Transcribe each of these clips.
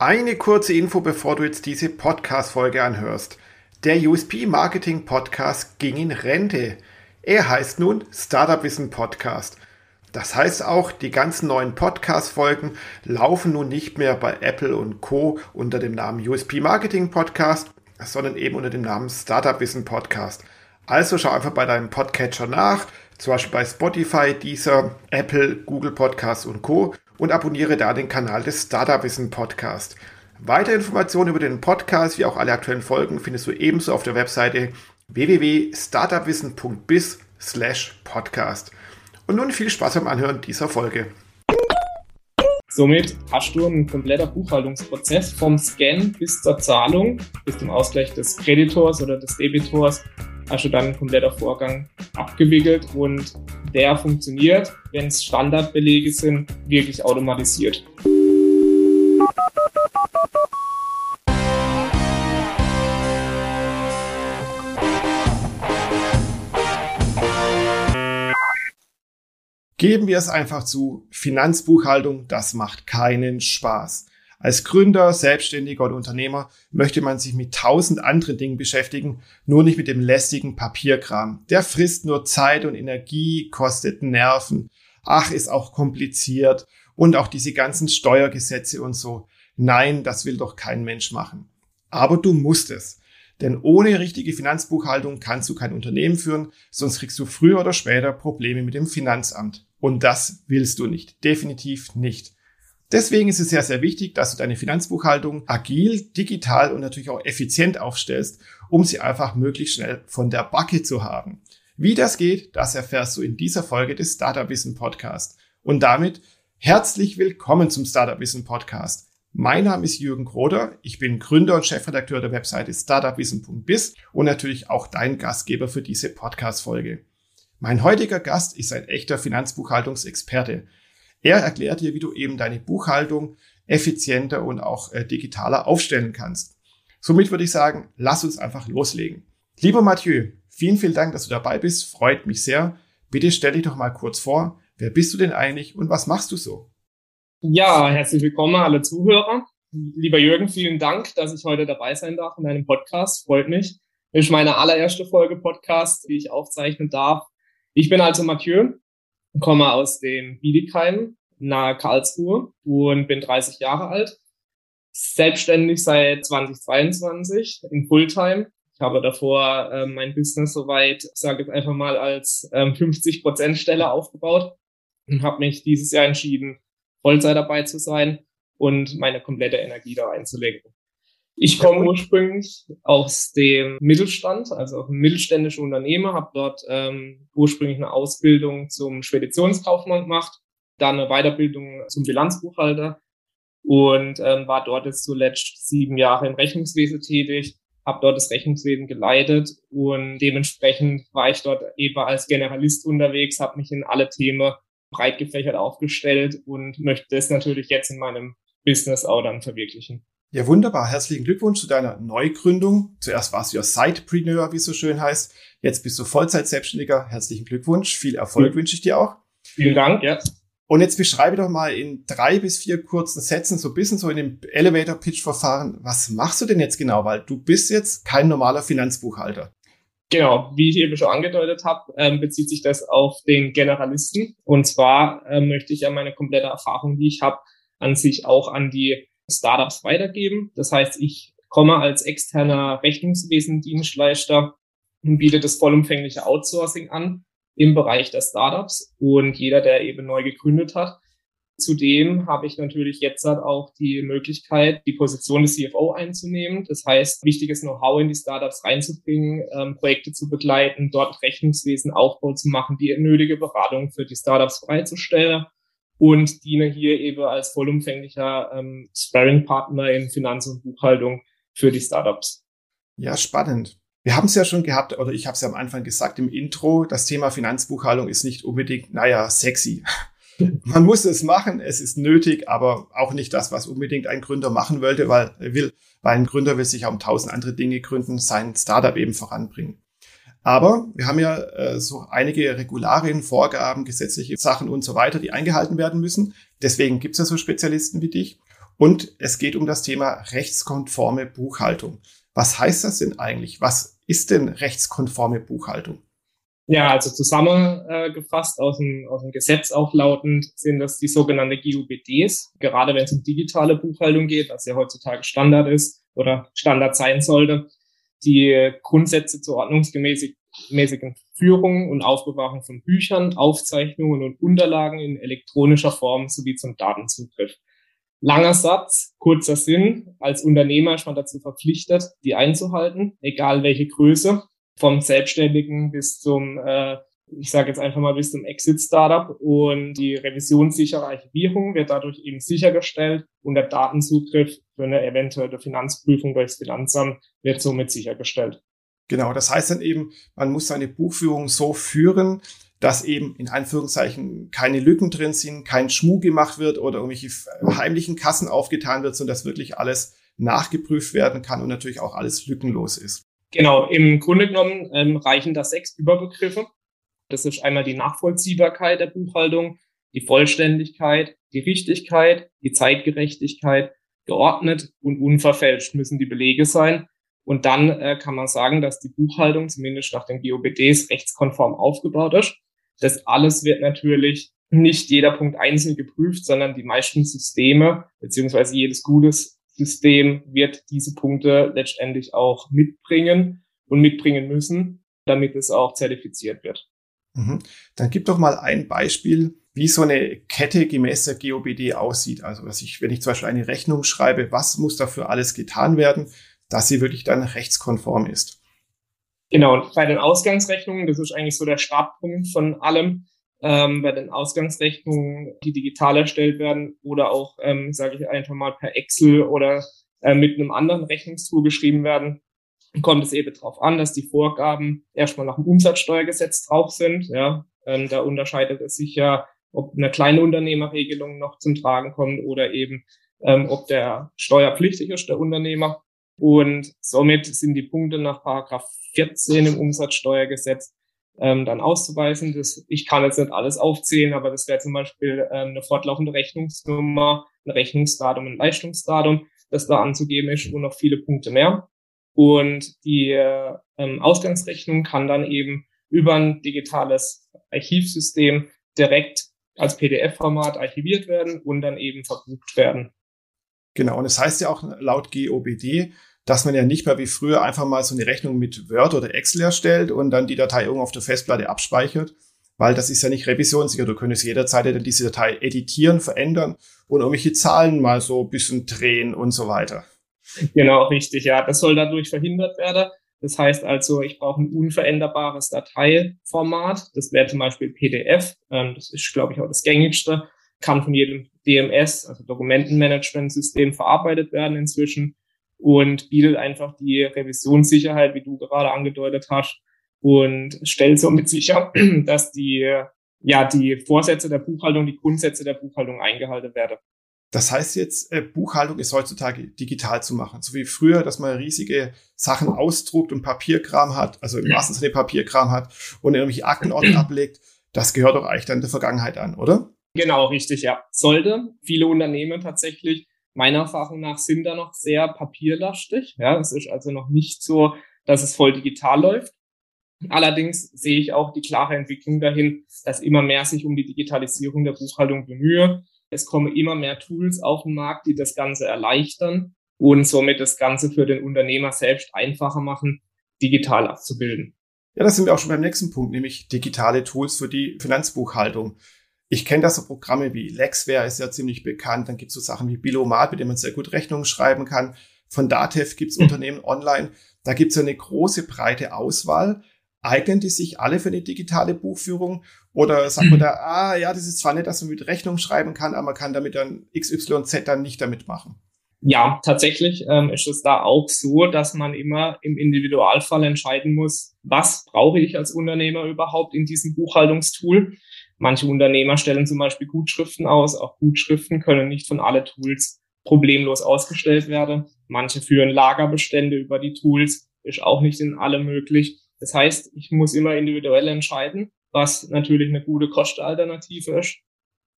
Eine kurze Info, bevor du jetzt diese Podcast-Folge anhörst. Der USP Marketing Podcast ging in Rente. Er heißt nun Startup Wissen Podcast. Das heißt auch, die ganzen neuen Podcast-Folgen laufen nun nicht mehr bei Apple und Co. unter dem Namen USP Marketing Podcast, sondern eben unter dem Namen Startup Wissen Podcast. Also schau einfach bei deinem Podcatcher nach, zum Beispiel bei Spotify, Deezer, Apple, Google Podcasts und Co. und abonniere da den Kanal des Startup Wissen Podcast. Weitere Informationen über den Podcast wie auch alle aktuellen Folgen findest du ebenso auf der Webseite www.startupwissen.biz slash podcast. Und nun viel Spaß beim Anhören dieser Folge. Somit hast du einen kompletter Buchhaltungsprozess vom Scan bis zur Zahlung, bis zum Ausgleich des Kreditors oder des Debitors du dann kompletter Vorgang abgewickelt und der funktioniert, wenn es Standardbelege sind, wirklich automatisiert. Geben wir es einfach zu, Finanzbuchhaltung, das macht keinen Spaß. Als Gründer, Selbstständiger oder Unternehmer möchte man sich mit tausend anderen Dingen beschäftigen, nur nicht mit dem lästigen Papierkram. Der frisst nur Zeit und Energie, kostet Nerven. Ach, ist auch kompliziert. Und auch diese ganzen Steuergesetze und so. Nein, das will doch kein Mensch machen. Aber du musst es. Denn ohne richtige Finanzbuchhaltung kannst du kein Unternehmen führen, sonst kriegst du früher oder später Probleme mit dem Finanzamt. Und das willst du nicht. Definitiv nicht. Deswegen ist es sehr, sehr wichtig, dass du deine Finanzbuchhaltung agil, digital und natürlich auch effizient aufstellst, um sie einfach möglichst schnell von der Backe zu haben. Wie das geht, das erfährst du in dieser Folge des Startup Wissen Podcast. Und damit herzlich willkommen zum Startup Wissen Podcast. Mein Name ist Jürgen Kroder. Ich bin Gründer und Chefredakteur der Webseite startupwissen.biz und natürlich auch dein Gastgeber für diese Podcast-Folge. Mein heutiger Gast ist ein echter Finanzbuchhaltungsexperte. Er erklärt dir, wie du eben deine Buchhaltung effizienter und auch äh, digitaler aufstellen kannst. Somit würde ich sagen, lass uns einfach loslegen. Lieber Mathieu, vielen, vielen Dank, dass du dabei bist. Freut mich sehr. Bitte stell dich doch mal kurz vor. Wer bist du denn eigentlich und was machst du so? Ja, herzlich willkommen alle Zuhörer. Lieber Jürgen, vielen Dank, dass ich heute dabei sein darf in deinem Podcast. Freut mich. Das ist meine allererste Folge Podcast, die ich aufzeichnen darf. Ich bin also Mathieu, komme aus dem Bietigheim nahe Karlsruhe und bin 30 Jahre alt. Selbstständig seit 2022 in Fulltime. Ich habe davor ähm, mein Business soweit, ich sage jetzt einfach mal, als ähm, 50% Stelle aufgebaut und habe mich dieses Jahr entschieden, Vollzeit dabei zu sein und meine komplette Energie da einzulegen. Ich komme ursprünglich aus dem Mittelstand, also ein mittelständischer Unternehmer, habe dort ähm, ursprünglich eine Ausbildung zum Speditionskaufmann gemacht, dann eine Weiterbildung zum Bilanzbuchhalter und ähm, war dort jetzt zuletzt sieben Jahre im Rechnungswesen tätig, habe dort das Rechnungswesen geleitet und dementsprechend war ich dort eben als Generalist unterwegs, habe mich in alle Themen breit gefächert aufgestellt und möchte das natürlich jetzt in meinem Business auch dann verwirklichen. Ja, wunderbar. Herzlichen Glückwunsch zu deiner Neugründung. Zuerst warst du ja Sidepreneur, wie es so schön heißt. Jetzt bist du Vollzeit-Selbstständiger. Herzlichen Glückwunsch. Viel Erfolg wünsche ich dir auch. Vielen Dank, ja. Und jetzt beschreibe doch mal in drei bis vier kurzen Sätzen, so ein bisschen so in dem Elevator-Pitch-Verfahren, was machst du denn jetzt genau? Weil du bist jetzt kein normaler Finanzbuchhalter. Genau, wie ich eben schon angedeutet habe, ähm, bezieht sich das auf den Generalisten. Und zwar ähm, möchte ich ja meine komplette Erfahrung, die ich habe, an sich auch an die Startups weitergeben. Das heißt, ich komme als externer Rechnungswesendienstleister und biete das vollumfängliche Outsourcing an im Bereich der Startups und jeder, der eben neu gegründet hat. Zudem habe ich natürlich jetzt halt auch die Möglichkeit, die Position des CFO einzunehmen. Das heißt, wichtiges Know-how in die Startups reinzubringen, ähm, Projekte zu begleiten, dort Rechnungswesen Aufbau zu machen, die nötige Beratung für die Startups bereitzustellen und diene hier eben als vollumfänglicher ähm, Sparring-Partner in Finanz- und Buchhaltung für die Startups. Ja, spannend. Wir haben es ja schon gehabt, oder ich habe es ja am Anfang gesagt im Intro, das Thema Finanzbuchhaltung ist nicht unbedingt, naja, sexy. Man muss es machen, es ist nötig, aber auch nicht das, was unbedingt ein Gründer machen wollte, weil er will, weil ein Gründer will sich auch um tausend andere Dinge gründen, sein Startup eben voranbringen. Aber wir haben ja äh, so einige Regularien, Vorgaben, gesetzliche Sachen und so weiter, die eingehalten werden müssen. Deswegen gibt es ja so Spezialisten wie dich. Und es geht um das Thema rechtskonforme Buchhaltung. Was heißt das denn eigentlich? Was ist denn rechtskonforme Buchhaltung? Ja, also zusammengefasst aus dem, aus dem Gesetz auflautend sind das die sogenannte GUBDs. Gerade wenn es um digitale Buchhaltung geht, was ja heutzutage Standard ist oder Standard sein sollte, die Grundsätze zur ordnungsgemäßen Führung und Aufbewahrung von Büchern, Aufzeichnungen und Unterlagen in elektronischer Form sowie zum Datenzugriff. Langer Satz, kurzer Sinn. Als Unternehmer ist man dazu verpflichtet, die einzuhalten, egal welche Größe, vom Selbstständigen bis zum, äh, ich sage jetzt einfach mal bis zum Exit-Startup. Und die revisionssichere Archivierung wird dadurch eben sichergestellt und der Datenzugriff für eine eventuelle Finanzprüfung durchs Finanzamt wird somit sichergestellt. Genau, das heißt dann eben, man muss seine Buchführung so führen, dass eben in Anführungszeichen keine Lücken drin sind, kein Schmuh gemacht wird oder irgendwelche heimlichen Kassen aufgetan wird, sondern dass wirklich alles nachgeprüft werden kann und natürlich auch alles lückenlos ist. Genau, im Grunde genommen ähm, reichen da sechs Überbegriffe. Das ist einmal die Nachvollziehbarkeit der Buchhaltung, die Vollständigkeit, die Richtigkeit, die Zeitgerechtigkeit, geordnet und unverfälscht müssen die Belege sein. Und dann äh, kann man sagen, dass die Buchhaltung zumindest nach den GOBDs rechtskonform aufgebaut ist. Das alles wird natürlich nicht jeder Punkt einzeln geprüft, sondern die meisten Systeme beziehungsweise jedes gutes System wird diese Punkte letztendlich auch mitbringen und mitbringen müssen, damit es auch zertifiziert wird. Mhm. Dann gib doch mal ein Beispiel, wie so eine Kette gemäß der GOBD aussieht. Also, dass ich, wenn ich zum Beispiel eine Rechnung schreibe, was muss dafür alles getan werden, dass sie wirklich dann rechtskonform ist? Genau, bei den Ausgangsrechnungen, das ist eigentlich so der Startpunkt von allem, ähm, bei den Ausgangsrechnungen, die digital erstellt werden oder auch, ähm, sage ich einfach mal, per Excel oder äh, mit einem anderen Rechnungstool geschrieben werden, kommt es eben darauf an, dass die Vorgaben erstmal nach dem Umsatzsteuergesetz drauf sind. Ja, ähm, da unterscheidet es sich ja, ob eine kleine Unternehmerregelung noch zum Tragen kommt oder eben ähm, ob der steuerpflichtig ist, der Unternehmer. Und somit sind die Punkte nach Paragraph 14 im Umsatzsteuergesetz ähm, dann auszuweisen. Das, ich kann jetzt nicht alles aufzählen, aber das wäre zum Beispiel ähm, eine fortlaufende Rechnungsnummer, ein Rechnungsdatum, ein Leistungsdatum, das da anzugeben ist und noch viele Punkte mehr. Und die äh, ähm, Ausgangsrechnung kann dann eben über ein digitales Archivsystem direkt als PDF-Format archiviert werden und dann eben verbucht werden. Genau, und es das heißt ja auch laut GOBD, dass man ja nicht mehr wie früher einfach mal so eine Rechnung mit Word oder Excel erstellt und dann die Datei irgendwo auf der Festplatte abspeichert, weil das ist ja nicht revisionssicher. Du könntest jederzeit dann diese Datei editieren, verändern und irgendwelche Zahlen mal so ein bisschen drehen und so weiter. Genau, richtig, ja. Das soll dadurch verhindert werden. Das heißt also, ich brauche ein unveränderbares Dateiformat. Das wäre zum Beispiel PDF. Ähm, das ist, glaube ich, auch das gängigste. Kann von jedem DMS, also Dokumentenmanagementsystem, verarbeitet werden inzwischen und bietet einfach die Revisionssicherheit, wie du gerade angedeutet hast, und stellt somit sicher, dass die, ja, die Vorsätze der Buchhaltung, die Grundsätze der Buchhaltung eingehalten werden. Das heißt jetzt, äh, Buchhaltung ist heutzutage digital zu machen. So wie früher, dass man riesige Sachen ausdruckt und Papierkram hat, also im wahrsten Sinne Papierkram hat und irgendwelche Aktenordner ablegt. Das gehört doch eigentlich dann der Vergangenheit an, oder? Genau, richtig, ja. Sollte. Viele Unternehmen tatsächlich meiner Erfahrung nach sind da noch sehr papierlastig. Ja, es ist also noch nicht so, dass es voll digital läuft. Allerdings sehe ich auch die klare Entwicklung dahin, dass immer mehr sich um die Digitalisierung der Buchhaltung bemühe. Es kommen immer mehr Tools auf den Markt, die das Ganze erleichtern und somit das Ganze für den Unternehmer selbst einfacher machen, digital abzubilden. Ja, das sind wir auch schon beim nächsten Punkt, nämlich digitale Tools für die Finanzbuchhaltung. Ich kenne da so Programme wie Lexware, ist ja ziemlich bekannt. Dann gibt es so Sachen wie Bilomat, mit denen man sehr gut Rechnungen schreiben kann. Von Datev gibt es mhm. Unternehmen online. Da gibt es eine große, breite Auswahl. Eignen die sich alle für eine digitale Buchführung? Oder sagt man da, ah ja, das ist zwar nett, dass man mit Rechnungen schreiben kann, aber man kann damit dann XYZ dann nicht damit machen? Ja, tatsächlich ähm, ist es da auch so, dass man immer im Individualfall entscheiden muss, was brauche ich als Unternehmer überhaupt in diesem Buchhaltungstool. Manche Unternehmer stellen zum Beispiel Gutschriften aus. Auch Gutschriften können nicht von alle Tools problemlos ausgestellt werden. Manche führen Lagerbestände über die Tools, ist auch nicht in alle möglich. Das heißt, ich muss immer individuell entscheiden, was natürlich eine gute Kostenalternative ist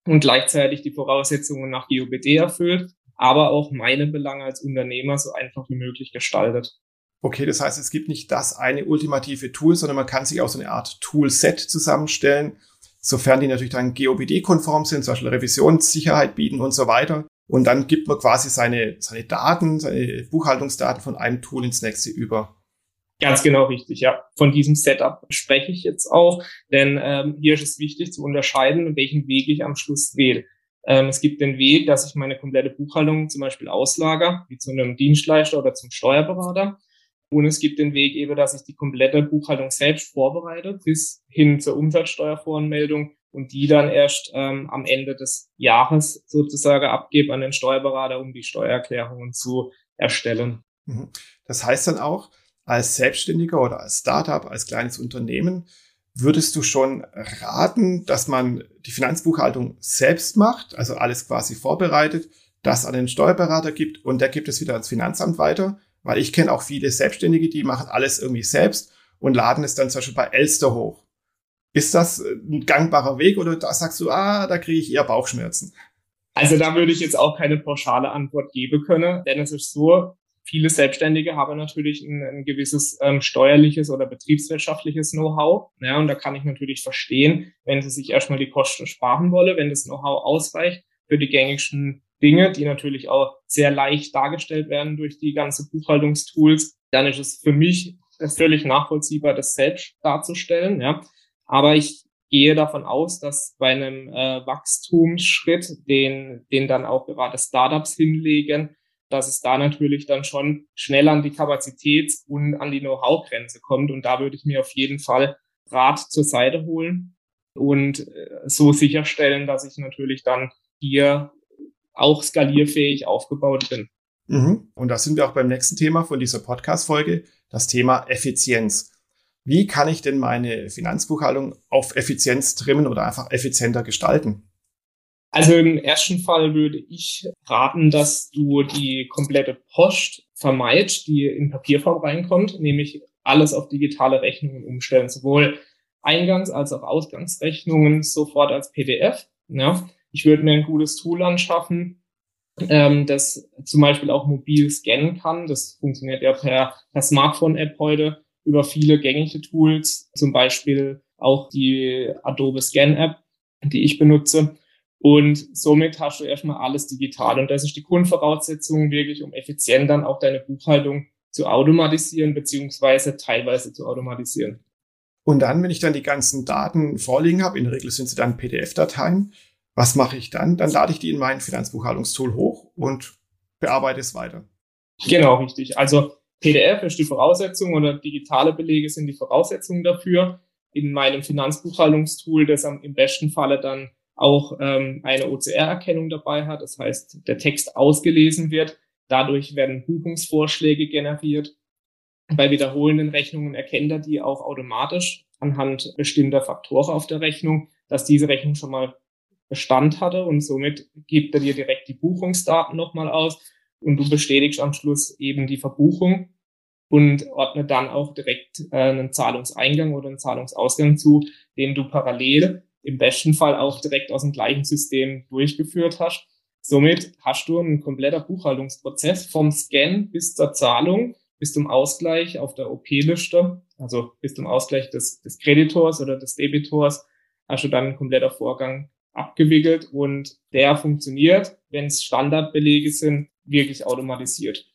und gleichzeitig die Voraussetzungen nach GOBD erfüllt. aber auch meine Belange als Unternehmer so einfach wie möglich gestaltet. Okay, das heißt, es gibt nicht das eine ultimative Tool, sondern man kann sich auch so eine Art Toolset zusammenstellen, sofern die natürlich dann GOBD-konform sind, zum Beispiel Revisionssicherheit bieten und so weiter. Und dann gibt man quasi seine, seine Daten, seine Buchhaltungsdaten von einem Tool ins nächste über. Ganz genau richtig, ja. Von diesem Setup spreche ich jetzt auch, denn ähm, hier ist es wichtig zu unterscheiden, welchen Weg ich am Schluss wähle. Ähm, es gibt den Weg, dass ich meine komplette Buchhaltung zum Beispiel auslager, wie zu einem Dienstleister oder zum Steuerberater. Und es gibt den Weg eben, dass ich die komplette Buchhaltung selbst vorbereite, bis hin zur Umsatzsteuervoranmeldung und die dann erst ähm, am Ende des Jahres sozusagen abgebe an den Steuerberater, um die Steuererklärungen zu erstellen. Mhm. Das heißt dann auch, als Selbstständiger oder als Startup, als kleines Unternehmen, würdest du schon raten, dass man die Finanzbuchhaltung selbst macht, also alles quasi vorbereitet, das an den Steuerberater gibt und der gibt es wieder ans Finanzamt weiter? Weil ich kenne auch viele Selbstständige, die machen alles irgendwie selbst und laden es dann zum Beispiel bei Elster hoch. Ist das ein gangbarer Weg oder da sagst du, ah, da kriege ich eher Bauchschmerzen? Also da würde ich jetzt auch keine pauschale Antwort geben können, denn es ist so, viele Selbstständige haben natürlich ein, ein gewisses ähm, steuerliches oder betriebswirtschaftliches Know-how. Ja, und da kann ich natürlich verstehen, wenn sie sich erstmal die Kosten sparen wolle, wenn das Know-how ausreicht für die gängigsten Dinge, die natürlich auch sehr leicht dargestellt werden durch die ganze Buchhaltungstools, dann ist es für mich völlig nachvollziehbar, das selbst darzustellen. Ja. Aber ich gehe davon aus, dass bei einem äh, Wachstumsschritt, den, den dann auch gerade Startups hinlegen, dass es da natürlich dann schon schnell an die Kapazitäts- und an die Know-how-Grenze kommt. Und da würde ich mir auf jeden Fall Rat zur Seite holen und äh, so sicherstellen, dass ich natürlich dann hier auch skalierfähig aufgebaut bin. Mhm. Und da sind wir auch beim nächsten Thema von dieser Podcast-Folge, das Thema Effizienz. Wie kann ich denn meine Finanzbuchhaltung auf Effizienz trimmen oder einfach effizienter gestalten? Also im ersten Fall würde ich raten, dass du die komplette Post vermeidest, die in Papierform reinkommt, nämlich alles auf digitale Rechnungen umstellen, sowohl Eingangs- als auch Ausgangsrechnungen sofort als PDF. Ja. Ich würde mir ein gutes Tool anschaffen, ähm, das zum Beispiel auch mobil scannen kann. Das funktioniert ja per, per Smartphone-App heute über viele gängige Tools, zum Beispiel auch die Adobe Scan App, die ich benutze. Und somit hast du erstmal alles digital. Und das ist die Grundvoraussetzung wirklich, um effizient dann auch deine Buchhaltung zu automatisieren, beziehungsweise teilweise zu automatisieren. Und dann, wenn ich dann die ganzen Daten vorliegen habe, in der Regel sind sie dann PDF-Dateien, was mache ich dann? Dann lade ich die in mein Finanzbuchhaltungstool hoch und bearbeite es weiter. Genau, richtig. Also PDF ist die Voraussetzung oder digitale Belege sind die Voraussetzungen dafür. In meinem Finanzbuchhaltungstool, das im besten Falle dann auch ähm, eine OCR-Erkennung dabei hat. Das heißt, der Text ausgelesen wird. Dadurch werden Buchungsvorschläge generiert. Bei wiederholenden Rechnungen erkennt er die auch automatisch anhand bestimmter Faktoren auf der Rechnung, dass diese Rechnung schon mal Bestand hatte und somit gibt er dir direkt die Buchungsdaten nochmal aus und du bestätigst am Schluss eben die Verbuchung und ordnet dann auch direkt äh, einen Zahlungseingang oder einen Zahlungsausgang zu, den du parallel im besten Fall auch direkt aus dem gleichen System durchgeführt hast. Somit hast du einen kompletter Buchhaltungsprozess vom Scan bis zur Zahlung, bis zum Ausgleich auf der OP-Liste, also bis zum Ausgleich des, des Kreditors oder des Debitors, hast du dann ein kompletter Vorgang abgewickelt und der funktioniert, wenn es Standardbelege sind, wirklich automatisiert.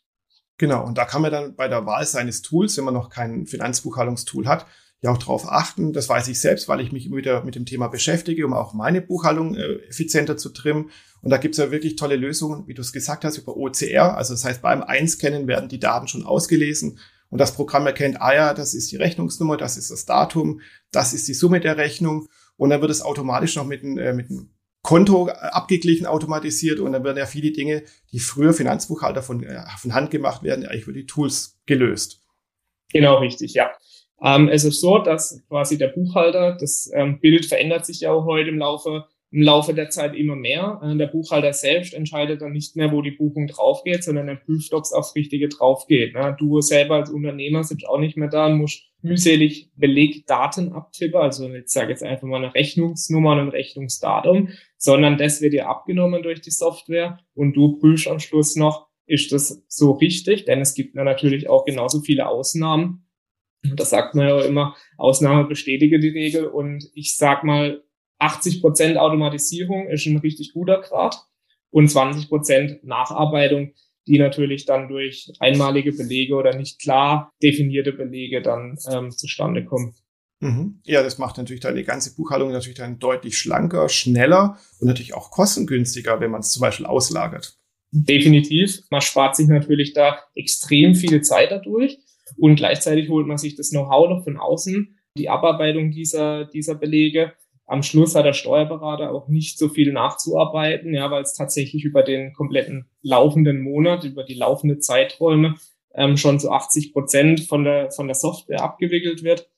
Genau, und da kann man dann bei der Wahl seines Tools, wenn man noch kein Finanzbuchhaltungstool hat, ja auch darauf achten. Das weiß ich selbst, weil ich mich immer wieder mit dem Thema beschäftige, um auch meine Buchhaltung äh, effizienter zu trimmen. Und da gibt es ja wirklich tolle Lösungen, wie du es gesagt hast, über OCR. Also das heißt, beim Einscannen werden die Daten schon ausgelesen und das Programm erkennt, ah ja, das ist die Rechnungsnummer, das ist das Datum, das ist die Summe der Rechnung. Und dann wird es automatisch noch mit, äh, mit einem Konto abgeglichen, automatisiert und dann werden ja viele Dinge, die früher Finanzbuchhalter von, äh, von Hand gemacht werden, eigentlich über die Tools gelöst. Genau, richtig, ja. Ähm, es ist so, dass quasi der Buchhalter, das ähm, Bild verändert sich ja auch heute im Laufe im Laufe der Zeit immer mehr. Äh, der Buchhalter selbst entscheidet dann nicht mehr, wo die Buchung draufgeht, sondern er prüft, ob es aufs Richtige draufgeht. Ne? Du selber als Unternehmer sitzt auch nicht mehr da und musst mühselig Belegdaten abtippen, also ich sage jetzt einfach mal eine Rechnungsnummer und ein Rechnungsdatum, sondern das wird dir abgenommen durch die Software und du prüfst am Schluss noch, ist das so richtig? Denn es gibt natürlich auch genauso viele Ausnahmen. Das sagt man ja immer, Ausnahme bestätige die Regel. Und ich sag mal, 80 Prozent Automatisierung ist ein richtig guter Grad und 20 Prozent Nacharbeitung, die natürlich dann durch einmalige Belege oder nicht klar definierte Belege dann ähm, zustande kommen. Mhm. Ja, das macht natürlich deine ganze Buchhaltung natürlich dann deutlich schlanker, schneller und natürlich auch kostengünstiger, wenn man es zum Beispiel auslagert. Definitiv. Man spart sich natürlich da extrem viel Zeit dadurch und gleichzeitig holt man sich das Know-how noch von außen, die Abarbeitung dieser, dieser Belege am Schluss hat der Steuerberater auch nicht so viel nachzuarbeiten, ja, weil es tatsächlich über den kompletten laufenden Monat, über die laufende Zeiträume ähm, schon zu 80 Prozent von der, von der Software abgewickelt wird.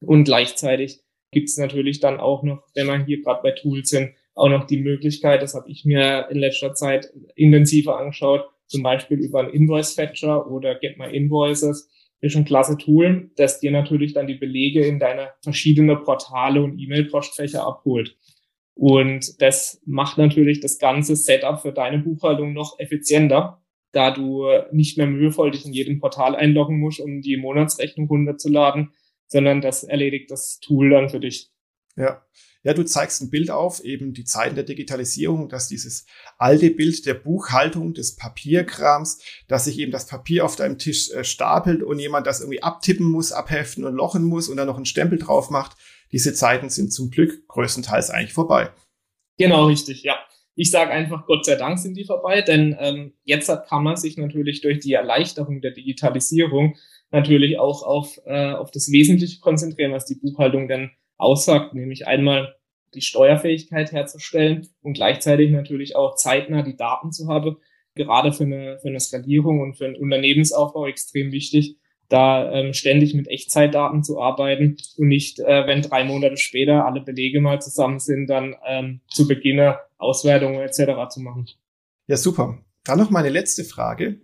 Und gleichzeitig gibt es natürlich dann auch noch, wenn man hier gerade bei Tools sind, auch noch die Möglichkeit, das habe ich mir in letzter Zeit intensiver angeschaut, zum Beispiel über einen Invoice-Fetcher oder Get My Invoices, ist ein klasse Tool, das dir natürlich dann die Belege in deine verschiedenen Portale und E-Mail-Postfächer abholt. Und das macht natürlich das ganze Setup für deine Buchhaltung noch effizienter, da du nicht mehr mühevoll dich in jedem Portal einloggen musst, um die Monatsrechnung runterzuladen, sondern das erledigt das Tool dann für dich. Ja, ja, du zeigst ein Bild auf, eben die Zeiten der Digitalisierung, dass dieses alte Bild der Buchhaltung, des Papierkrams, dass sich eben das Papier auf deinem Tisch äh, stapelt und jemand das irgendwie abtippen muss, abheften und lochen muss und dann noch einen Stempel drauf macht. Diese Zeiten sind zum Glück größtenteils eigentlich vorbei. Genau, richtig, ja. Ich sage einfach, Gott sei Dank sind die vorbei, denn ähm, jetzt kann man sich natürlich durch die Erleichterung der Digitalisierung natürlich auch auf, äh, auf das Wesentliche konzentrieren, was die Buchhaltung denn aussagt, nämlich einmal die Steuerfähigkeit herzustellen und gleichzeitig natürlich auch zeitnah die Daten zu haben, gerade für eine, für eine Skalierung und für einen Unternehmensaufbau extrem wichtig, da ähm, ständig mit Echtzeitdaten zu arbeiten und nicht, äh, wenn drei Monate später alle Belege mal zusammen sind, dann ähm, zu Beginn Auswertungen etc. zu machen. Ja, super. Dann noch meine letzte Frage.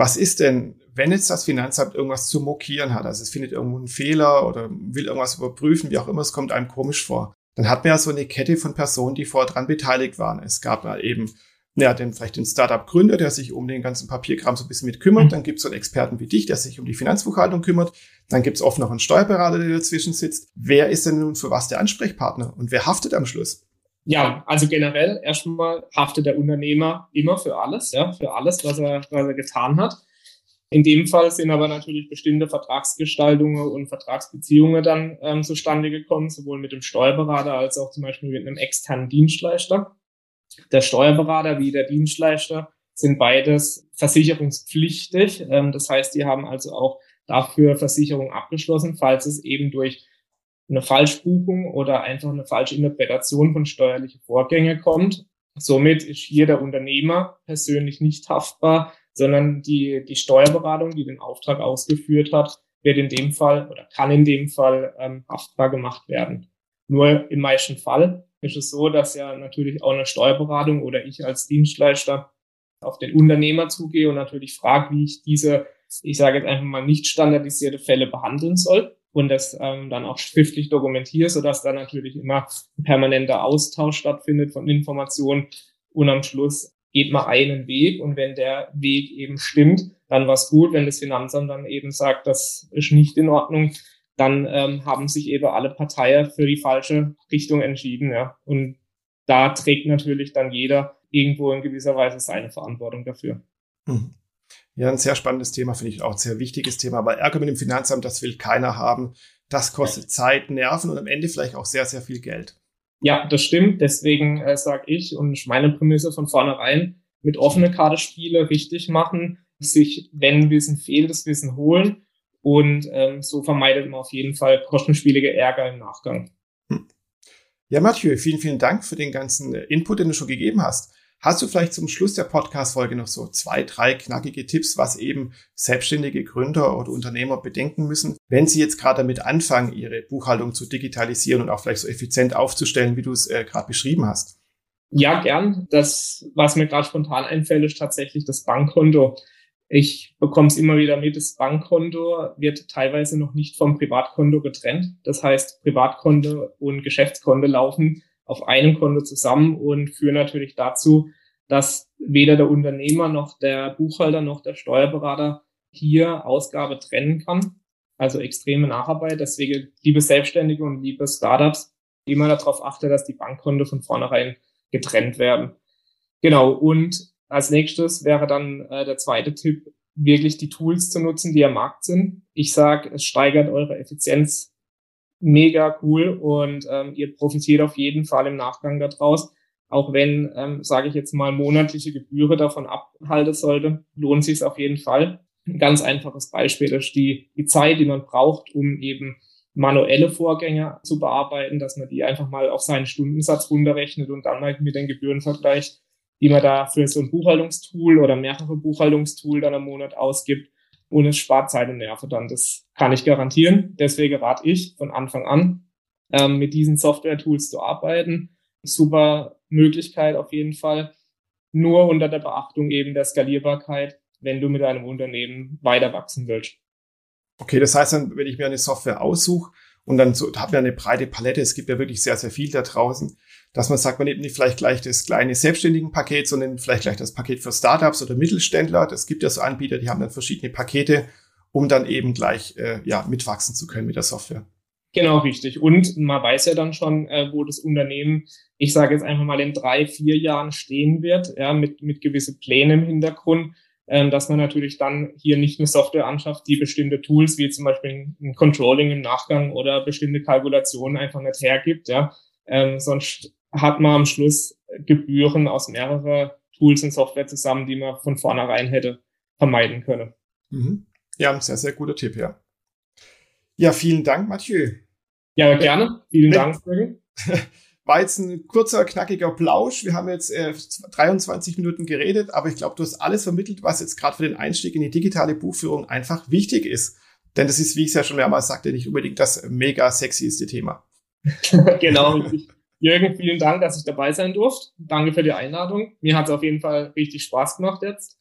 Was ist denn, wenn jetzt das Finanzamt irgendwas zu mokieren hat, also es findet irgendwo einen Fehler oder will irgendwas überprüfen, wie auch immer, es kommt einem komisch vor, dann hat man ja so eine Kette von Personen, die vorher dran beteiligt waren. Es gab ja eben ja, den, vielleicht den Startup-Gründer, der sich um den ganzen Papierkram so ein bisschen mit kümmert. Mhm. Dann gibt es so einen Experten wie dich, der sich um die Finanzbuchhaltung kümmert. Dann gibt es oft noch einen Steuerberater, der dazwischen sitzt. Wer ist denn nun für was der Ansprechpartner und wer haftet am Schluss? Ja, also generell erstmal haftet der Unternehmer immer für alles, ja, für alles, was er, was er getan hat. In dem Fall sind aber natürlich bestimmte Vertragsgestaltungen und Vertragsbeziehungen dann ähm, zustande gekommen, sowohl mit dem Steuerberater als auch zum Beispiel mit einem externen Dienstleister. Der Steuerberater wie der Dienstleister sind beides versicherungspflichtig. Ähm, das heißt, die haben also auch dafür Versicherung abgeschlossen, falls es eben durch eine Falschbuchung oder einfach eine falsche Interpretation von steuerlichen Vorgängen kommt. Somit ist hier der Unternehmer persönlich nicht haftbar, sondern die, die Steuerberatung, die den Auftrag ausgeführt hat, wird in dem Fall oder kann in dem Fall ähm, haftbar gemacht werden. Nur im meisten Fall ist es so, dass ja natürlich auch eine Steuerberatung oder ich als Dienstleister auf den Unternehmer zugehe und natürlich frage, wie ich diese, ich sage jetzt einfach mal nicht standardisierte Fälle behandeln soll und das ähm, dann auch schriftlich dokumentiere, sodass da natürlich immer ein permanenter Austausch stattfindet von Informationen und am Schluss geht man einen Weg und wenn der Weg eben stimmt, dann war's gut. Wenn das Finanzamt dann eben sagt, das ist nicht in Ordnung, dann ähm, haben sich eben alle Parteien für die falsche Richtung entschieden. Ja. Und da trägt natürlich dann jeder irgendwo in gewisser Weise seine Verantwortung dafür. Hm. Ja, ein sehr spannendes Thema, finde ich auch ein sehr wichtiges Thema. Aber Ärger mit dem Finanzamt, das will keiner haben. Das kostet Zeit, Nerven und am Ende vielleicht auch sehr, sehr viel Geld. Ja, das stimmt. Deswegen äh, sage ich und meine Prämisse von vornherein, mit offene Karte Spiele richtig machen, sich, wenn Wissen fehlt, das Wissen holen und ähm, so vermeidet man auf jeden Fall kostenspielige Ärger im Nachgang. Hm. Ja, Mathieu, vielen, vielen Dank für den ganzen äh, Input, den du schon gegeben hast. Hast du vielleicht zum Schluss der Podcast-Folge noch so zwei, drei knackige Tipps, was eben selbstständige Gründer oder Unternehmer bedenken müssen, wenn sie jetzt gerade damit anfangen, ihre Buchhaltung zu digitalisieren und auch vielleicht so effizient aufzustellen, wie du es äh, gerade beschrieben hast? Ja, gern. Das, was mir gerade spontan einfällt, ist tatsächlich das Bankkonto. Ich bekomme es immer wieder mit, das Bankkonto wird teilweise noch nicht vom Privatkonto getrennt. Das heißt, Privatkonto und Geschäftskonto laufen auf einem Konto zusammen und führen natürlich dazu, dass weder der Unternehmer noch der Buchhalter noch der Steuerberater hier Ausgabe trennen kann. Also extreme Nacharbeit. Deswegen, liebe Selbstständige und liebe Startups, immer darauf achte, dass die Bankkonto von vornherein getrennt werden. Genau. Und als nächstes wäre dann äh, der zweite Tipp, wirklich die Tools zu nutzen, die am Markt sind. Ich sage, es steigert eure Effizienz mega cool und ähm, ihr profitiert auf jeden Fall im Nachgang daraus. Auch wenn, ähm, sage ich jetzt mal, monatliche Gebühren davon abhalten sollte, lohnt sich es auf jeden Fall. Ein ganz einfaches Beispiel ist die, die Zeit, die man braucht, um eben manuelle Vorgänge zu bearbeiten, dass man die einfach mal auf seinen Stundensatz runterrechnet und dann halt mit den Gebühren vergleicht, die man da für so ein Buchhaltungstool oder mehrere Buchhaltungstool dann am Monat ausgibt und es spart Zeit und Nerven dann. Das kann ich garantieren. Deswegen rate ich von Anfang an, ähm, mit diesen Software-Tools zu arbeiten. Super Möglichkeit auf jeden Fall. Nur unter der Beachtung eben der Skalierbarkeit, wenn du mit einem Unternehmen weiter wachsen willst. Okay, das heißt dann, wenn ich mir eine Software aussuche, und dann so, hat man eine breite Palette. Es gibt ja wirklich sehr, sehr viel da draußen, dass man sagt, man nimmt nicht vielleicht gleich das kleine selbstständigen Paket, sondern vielleicht gleich das Paket für Startups oder Mittelständler. Das gibt ja so Anbieter, die haben dann verschiedene Pakete, um dann eben gleich äh, ja mitwachsen zu können mit der Software. Genau, richtig. Und man weiß ja dann schon, äh, wo das Unternehmen, ich sage jetzt einfach mal in drei, vier Jahren stehen wird, ja, mit, mit gewisse Pläne im Hintergrund ähm, dass man natürlich dann hier nicht eine Software anschafft, die bestimmte Tools wie zum Beispiel ein Controlling im Nachgang oder bestimmte Kalkulationen einfach nicht hergibt. Ja, ähm, sonst hat man am Schluss Gebühren aus mehreren Tools und Software zusammen, die man von vornherein hätte vermeiden können. Mhm. Ja, ein sehr, sehr guter Tipp, ja. Ja, vielen Dank, Mathieu. Ja, gerne. Vielen Dank. War jetzt ein kurzer, knackiger Plausch. Wir haben jetzt äh, 23 Minuten geredet, aber ich glaube, du hast alles vermittelt, was jetzt gerade für den Einstieg in die digitale Buchführung einfach wichtig ist. Denn das ist, wie ich es ja schon mehrmals sagte, nicht unbedingt das mega sexyste Thema. genau. Jürgen, vielen Dank, dass ich dabei sein durfte. Danke für die Einladung. Mir hat es auf jeden Fall richtig Spaß gemacht jetzt.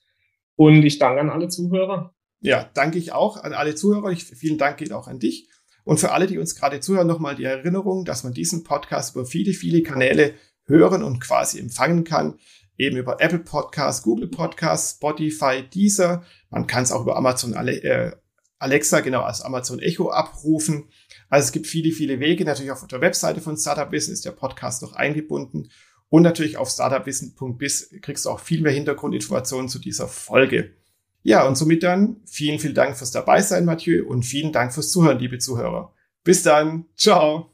Und ich danke an alle Zuhörer. Ja, danke ich auch an alle Zuhörer. Ich, vielen Dank geht auch an dich. Und für alle, die uns gerade zuhören, nochmal die Erinnerung, dass man diesen Podcast über viele, viele Kanäle hören und quasi empfangen kann. Eben über Apple Podcasts, Google Podcasts, Spotify, Deezer. Man kann es auch über Amazon äh, Alexa, genau, als Amazon Echo abrufen. Also es gibt viele, viele Wege. Natürlich auf der Webseite von Startup Wissen ist der Podcast noch eingebunden. Und natürlich auf startupwissen.biz kriegst du auch viel mehr Hintergrundinformationen zu dieser Folge. Ja, und somit dann vielen, vielen Dank fürs Dabeisein, Mathieu, und vielen Dank fürs Zuhören, liebe Zuhörer. Bis dann. Ciao.